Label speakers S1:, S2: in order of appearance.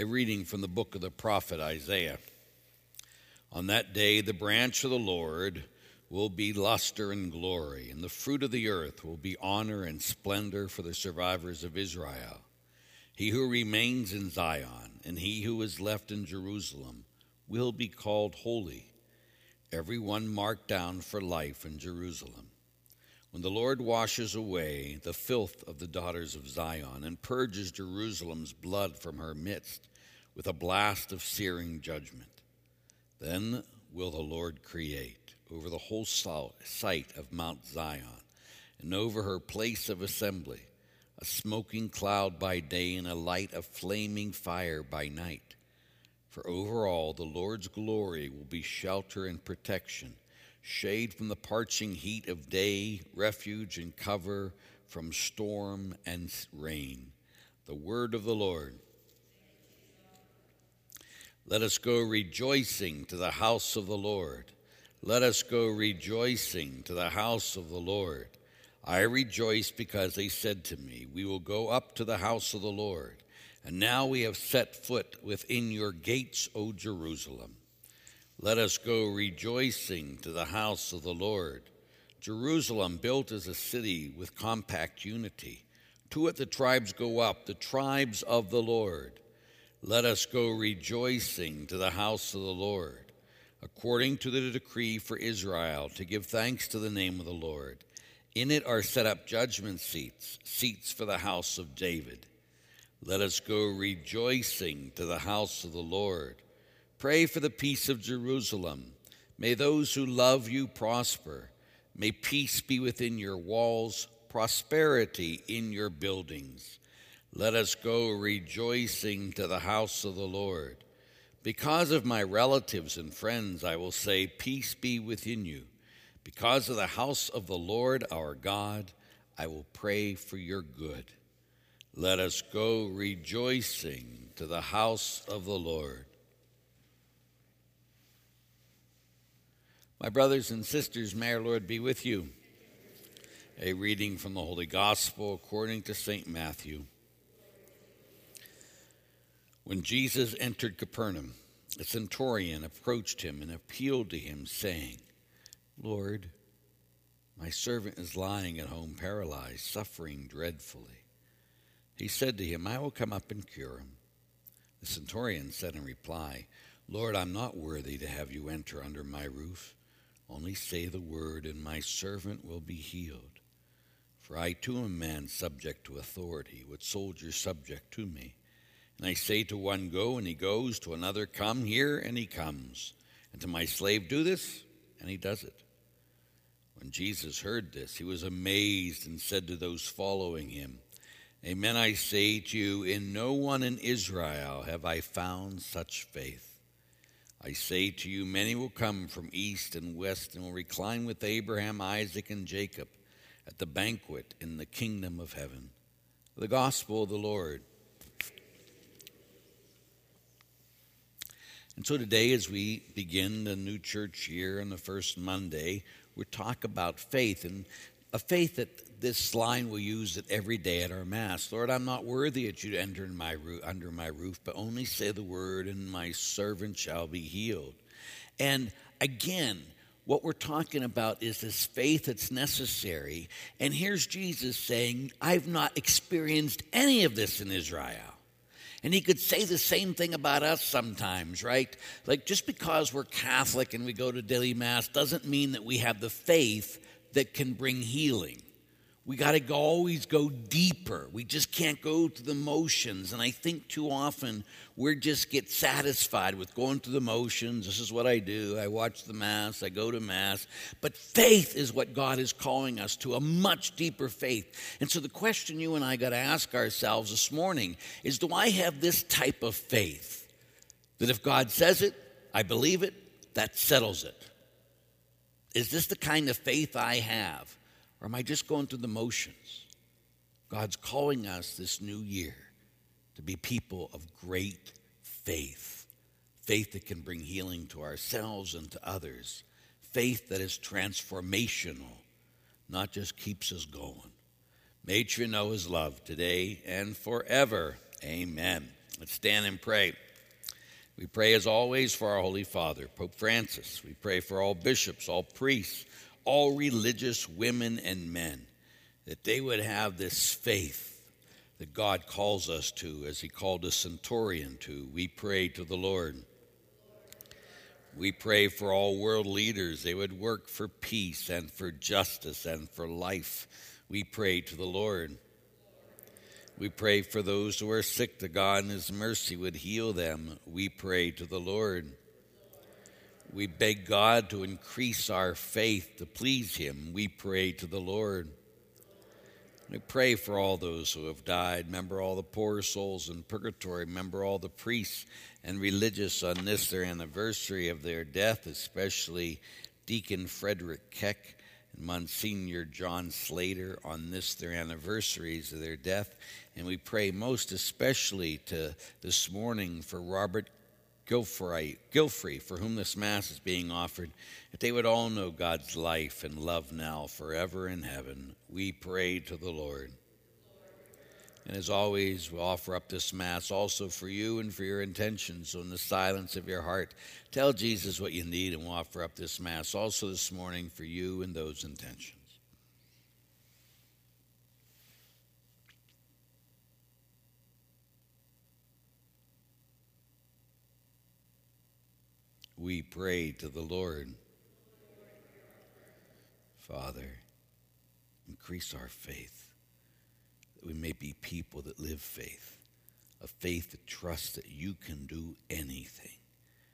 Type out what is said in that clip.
S1: A reading from the book of the prophet Isaiah. On that day, the branch of the Lord will be luster and glory, and the fruit of the earth will be honor and splendor for the survivors of Israel. He who remains in Zion and he who is left in Jerusalem will be called holy, every one marked down for life in Jerusalem. When the Lord washes away the filth of the daughters of Zion and purges Jerusalem's blood from her midst with a blast of searing judgment, then will the Lord create over the whole site of Mount Zion and over her place of assembly a smoking cloud by day and a light of flaming fire by night. For over all the Lord's glory will be shelter and protection, shade from the parching heat of day, refuge and cover from storm and rain. The word of the Lord. Let us go rejoicing to the house of the Lord. Let us go rejoicing to the house of the Lord. I rejoice because they said to me, We will go up to the house of the Lord. And now we have set foot within your gates, O Jerusalem. Let us go rejoicing to the house of the Lord. Jerusalem, built as a city with compact unity. To it the tribes go up, the tribes of the Lord. Let us go rejoicing to the house of the Lord according to the decree for Israel, to give thanks to the name of the Lord. In it are set up judgment seats, seats for the house of David. Let us go rejoicing to the house of the Lord. Pray for the peace of Jerusalem. May those who love you prosper. May peace be within your walls, prosperity in your buildings. Let us go rejoicing to the house of the Lord. Because of my relatives and friends, I will say, Peace be within you. Because of the house of the Lord our God, I will pray for your good. Let us go rejoicing to the house of the Lord. My brothers and sisters, may our Lord be with you. A reading from the Holy Gospel according to St. Matthew. When Jesus entered Capernaum, a centurion approached him and appealed to him, saying, Lord, my servant is lying at home paralyzed, suffering dreadfully. He said to him, I will come up and cure him. The centurion said in reply, Lord, I'm not worthy to have you enter under my roof. Only say the word, and my servant will be healed. For I too am man subject to authority, with soldiers subject to me. And I say to one, Go, and he goes, to another, Come here, and he comes. And to my slave, Do this, and he does it. When Jesus heard this, he was amazed and said to those following him, Amen, I say to you, in no one in Israel have I found such faith. I say to you, many will come from east and west and will recline with Abraham, Isaac, and Jacob at the banquet in the kingdom of heaven. The gospel of the Lord. And so today, as we begin the new church year on the first Monday, we talk about faith and a faith that this line we use it every day at our Mass. Lord, I'm not worthy that you enter in my roof, under my roof, but only say the word, and my servant shall be healed. And again, what we're talking about is this faith that's necessary. And here's Jesus saying, I've not experienced any of this in Israel. And he could say the same thing about us sometimes, right? Like just because we're Catholic and we go to daily Mass doesn't mean that we have the faith that can bring healing. We got to always go deeper. We just can't go to the motions. And I think too often we just get satisfied with going through the motions. This is what I do. I watch the Mass, I go to Mass. But faith is what God is calling us to, a much deeper faith. And so the question you and I got to ask ourselves this morning is do I have this type of faith that if God says it, I believe it, that settles it? Is this the kind of faith I have? Or am I just going through the motions? God's calling us this new year to be people of great faith. Faith that can bring healing to ourselves and to others. Faith that is transformational, not just keeps us going. May you know his love today and forever. Amen. Let's stand and pray. We pray as always for our Holy Father, Pope Francis. We pray for all bishops, all priests, all religious women and men, that they would have this faith that God calls us to, as He called a centurion to. We pray to the Lord. We pray for all world leaders. They would work for peace and for justice and for life. We pray to the Lord. We pray for those who are sick, that God in His mercy would heal them. We pray to the Lord. We beg God to increase our faith to please Him. We pray to the Lord. We pray for all those who have died. Remember all the poor souls in purgatory. Remember all the priests and religious on this, their anniversary of their death, especially Deacon Frederick Keck and Monsignor John Slater on this, their anniversaries of their death. And we pray most especially to this morning for Robert Gilfrey, Gilfrey, for whom this Mass is being offered, that they would all know God's life and love now forever in heaven. We pray to the Lord. And as always, we offer up this Mass also for you and for your intentions. So, in the silence of your heart, tell Jesus what you need, and we'll offer up this Mass also this morning for you and those intentions. We pray to the Lord. Father, increase our faith that we may be people that live faith, a faith that trusts that you can do anything.